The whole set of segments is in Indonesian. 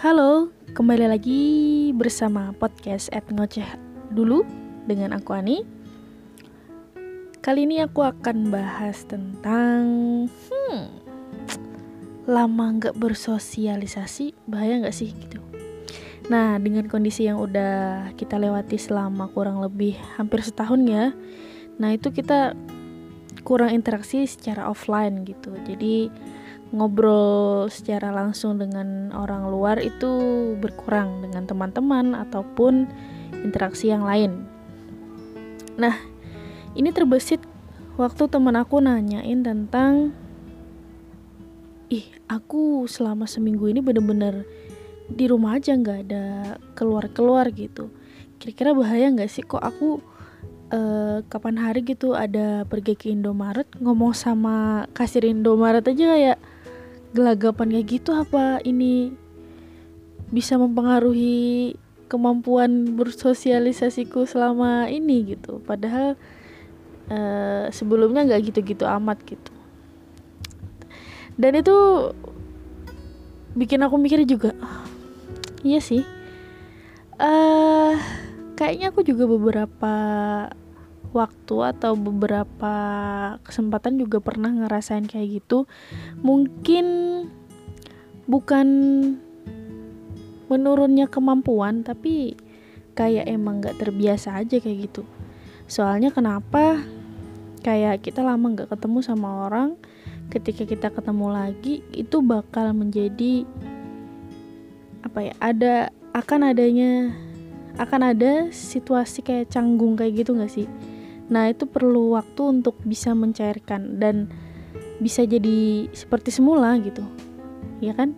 Halo, kembali lagi bersama podcast at ngoceh dulu dengan aku Ani. Kali ini aku akan bahas tentang hmm, lama nggak bersosialisasi bahaya nggak sih gitu. Nah dengan kondisi yang udah kita lewati selama kurang lebih hampir setahun ya, nah itu kita kurang interaksi secara offline gitu. Jadi ngobrol secara langsung dengan orang luar itu berkurang dengan teman-teman ataupun interaksi yang lain. Nah, ini terbesit waktu teman aku nanyain tentang ih, aku selama seminggu ini bener-bener di rumah aja nggak ada keluar-keluar gitu. Kira-kira bahaya nggak sih kok aku uh, kapan hari gitu ada pergi ke Indomaret ngomong sama kasir Indomaret aja kayak gelagapan kayak gitu apa ini bisa mempengaruhi kemampuan bersosialisasiku selama ini gitu? Padahal uh, sebelumnya nggak gitu-gitu amat gitu. Dan itu bikin aku mikir juga oh, iya sih. Uh, kayaknya aku juga beberapa waktu atau beberapa kesempatan juga pernah ngerasain kayak gitu mungkin bukan menurunnya kemampuan tapi kayak emang gak terbiasa aja kayak gitu. Soalnya kenapa? Kayak kita lama gak ketemu sama orang ketika kita ketemu lagi itu bakal menjadi apa ya ada akan adanya akan ada situasi kayak canggung kayak gitu gak sih Nah, itu perlu waktu untuk bisa mencairkan dan bisa jadi seperti semula gitu. Ya kan?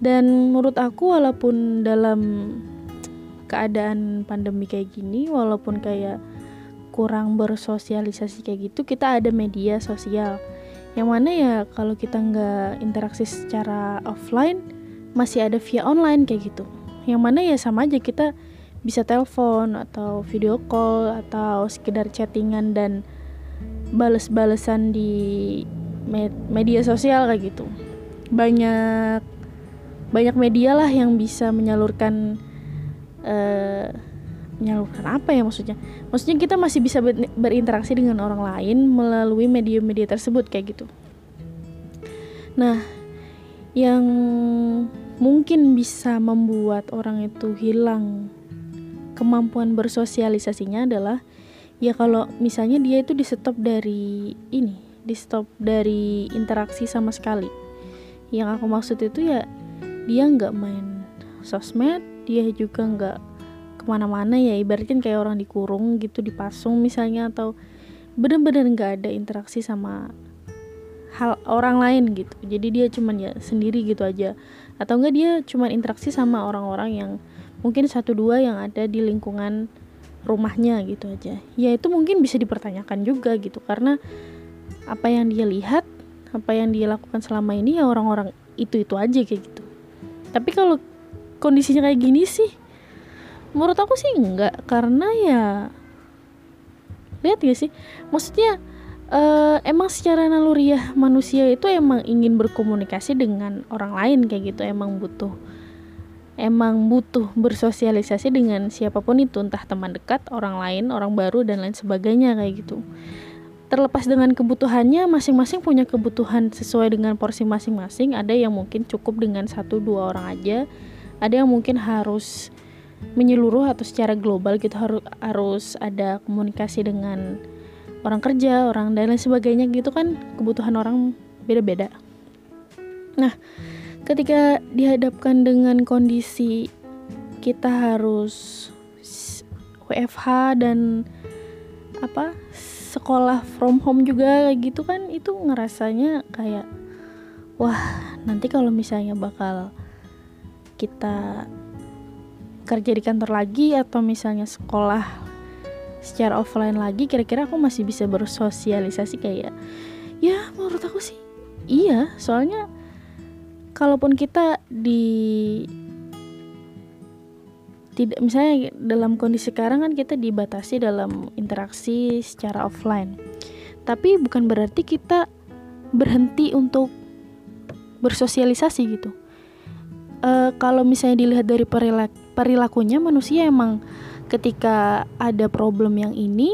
Dan menurut aku walaupun dalam keadaan pandemi kayak gini, walaupun kayak kurang bersosialisasi kayak gitu, kita ada media sosial. Yang mana ya kalau kita nggak interaksi secara offline, masih ada via online kayak gitu. Yang mana ya sama aja kita bisa telepon atau video call atau sekedar chattingan dan bales-balesan di med media sosial kayak gitu. Banyak banyak media lah yang bisa menyalurkan uh, menyalurkan apa ya maksudnya? Maksudnya kita masih bisa ber berinteraksi dengan orang lain melalui media-media tersebut kayak gitu. Nah yang mungkin bisa membuat orang itu hilang kemampuan bersosialisasinya adalah ya kalau misalnya dia itu di stop dari ini di stop dari interaksi sama sekali. Yang aku maksud itu ya dia nggak main sosmed dia juga nggak ke mana-mana ya ibaratkan kayak orang dikurung gitu dipasung misalnya atau bener-bener nggak ada interaksi sama hal orang lain gitu. Jadi dia cuman ya sendiri gitu aja. Atau enggak dia cuman interaksi sama orang-orang yang mungkin satu dua yang ada di lingkungan rumahnya gitu aja. Ya itu mungkin bisa dipertanyakan juga gitu karena apa yang dia lihat apa yang dia lakukan selama ini ya orang-orang itu itu aja kayak gitu. Tapi kalau kondisinya kayak gini sih menurut aku sih enggak karena ya lihat gak sih? Maksudnya uh, emang secara naluriah manusia itu emang ingin berkomunikasi dengan orang lain kayak gitu emang butuh emang butuh bersosialisasi dengan siapa pun itu entah teman dekat orang lain orang baru dan lain sebagainya kayak gitu. Terlepas dengan kebutuhannya masing-masing punya kebutuhan sesuai dengan porsi masing-masing. Ada yang mungkin cukup dengan satu dua orang aja. Ada yang mungkin harus menyeluruh atau secara global gitu harus harus ada komunikasi dengan orang kerja orang dan lain sebagainya gitu kan. Kebutuhan orang beda-beda. Nah ketika dihadapkan dengan kondisi kita harus WFH dan apa sekolah from home juga gitu kan itu ngerasanya kayak wah nanti kalau misalnya bakal kita kerja di kantor lagi atau misalnya sekolah secara offline lagi kira-kira aku masih bisa bersosialisasi kayak ya menurut aku sih iya soalnya kalaupun kita di tidak misalnya dalam kondisi sekarang kan kita dibatasi dalam interaksi secara offline. Tapi bukan berarti kita berhenti untuk bersosialisasi gitu. Uh, kalau misalnya dilihat dari perilak perilakunya manusia emang ketika ada problem yang ini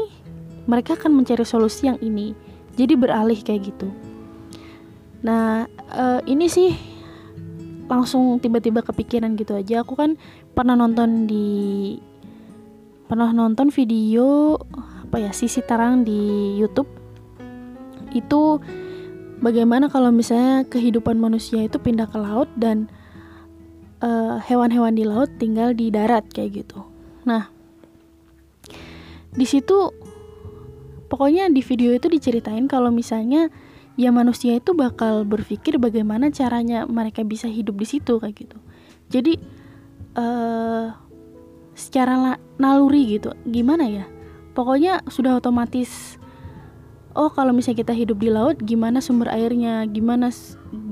mereka akan mencari solusi yang ini. Jadi beralih kayak gitu. Nah uh, ini sih langsung tiba-tiba kepikiran gitu aja aku kan pernah nonton di pernah nonton video apa ya sisi terang di YouTube itu bagaimana kalau misalnya kehidupan manusia itu pindah ke laut dan eh, hewan-hewan di laut tinggal di darat kayak gitu. Nah, di situ pokoknya di video itu diceritain kalau misalnya ya manusia itu bakal berpikir bagaimana caranya mereka bisa hidup di situ kayak gitu. Jadi uh, secara naluri gitu, gimana ya? Pokoknya sudah otomatis oh kalau misalnya kita hidup di laut gimana sumber airnya, gimana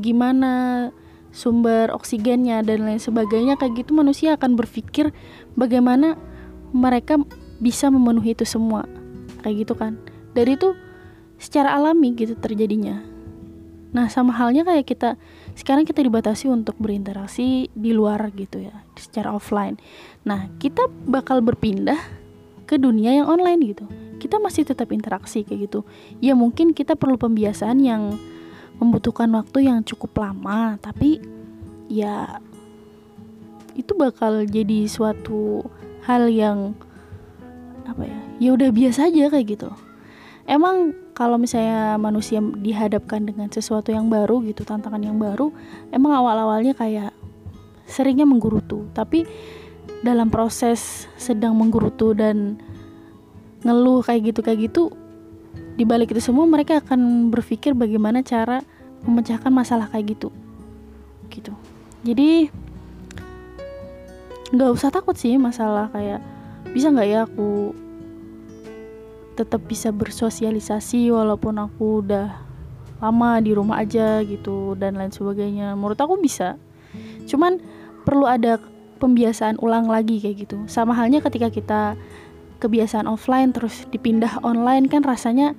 gimana sumber oksigennya dan lain sebagainya kayak gitu manusia akan berpikir bagaimana mereka bisa memenuhi itu semua kayak gitu kan dari itu secara alami gitu terjadinya. Nah sama halnya kayak kita sekarang kita dibatasi untuk berinteraksi di luar gitu ya secara offline. Nah kita bakal berpindah ke dunia yang online gitu. Kita masih tetap interaksi kayak gitu. Ya mungkin kita perlu pembiasaan yang membutuhkan waktu yang cukup lama tapi ya itu bakal jadi suatu hal yang apa ya ya udah biasa aja kayak gitu. Emang kalau misalnya manusia dihadapkan dengan sesuatu yang baru gitu tantangan yang baru emang awal-awalnya kayak seringnya menggerutu. Tapi dalam proses sedang menggerutu dan ngeluh kayak gitu kayak gitu di balik itu semua mereka akan berpikir bagaimana cara memecahkan masalah kayak gitu. Gitu. Jadi nggak usah takut sih masalah kayak bisa nggak ya aku tetap bisa bersosialisasi walaupun aku udah lama di rumah aja gitu dan lain sebagainya. Menurut aku bisa. Cuman perlu ada pembiasaan ulang lagi kayak gitu. Sama halnya ketika kita kebiasaan offline terus dipindah online kan rasanya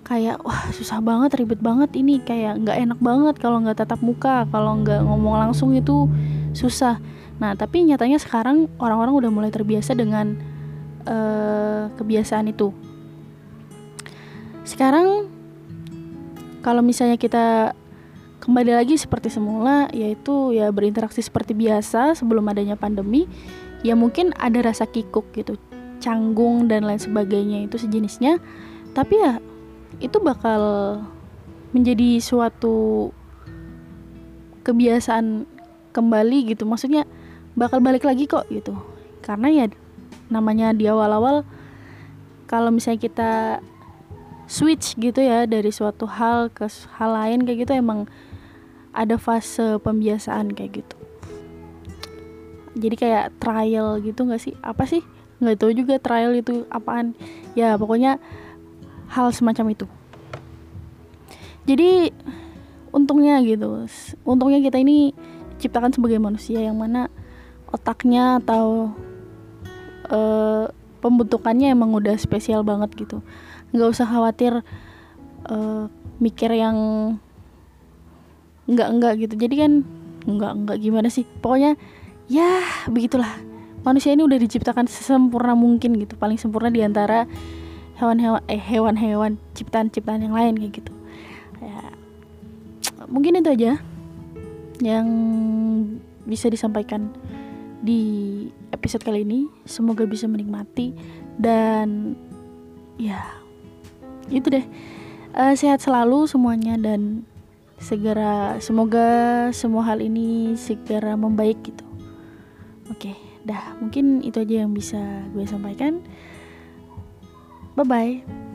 kayak wah susah banget ribet banget ini. Kayak nggak enak banget kalau nggak tatap muka kalau nggak ngomong langsung itu susah. Nah tapi nyatanya sekarang orang-orang udah mulai terbiasa dengan uh, kebiasaan itu sekarang kalau misalnya kita kembali lagi seperti semula yaitu ya berinteraksi seperti biasa sebelum adanya pandemi ya mungkin ada rasa kikuk gitu canggung dan lain sebagainya itu sejenisnya. Tapi ya itu bakal menjadi suatu kebiasaan kembali gitu. Maksudnya bakal balik lagi kok gitu. Karena ya namanya di awal-awal kalau misalnya kita switch gitu ya dari suatu hal ke hal lain kayak gitu emang ada fase pembiasaan kayak gitu. Jadi kayak trial gitu nggak sih? Apa sih? Nggak tahu juga trial itu apaan. Ya pokoknya hal semacam itu. Jadi untungnya gitu. Untungnya kita ini diciptakan sebagai manusia yang mana otaknya atau uh, pembentukannya emang udah spesial banget gitu nggak usah khawatir uh, mikir yang nggak nggak gitu. Jadi kan nggak nggak gimana sih. Pokoknya ya begitulah. Manusia ini udah diciptakan sesempurna mungkin gitu. Paling sempurna di antara hewan-hewan eh hewan-hewan ciptaan-ciptaan yang lain kayak gitu. Ya mungkin itu aja yang bisa disampaikan di episode kali ini. Semoga bisa menikmati dan ya itu deh. Uh, sehat selalu semuanya dan segera semoga semua hal ini segera membaik gitu. Oke dah. Mungkin itu aja yang bisa gue sampaikan. Bye bye.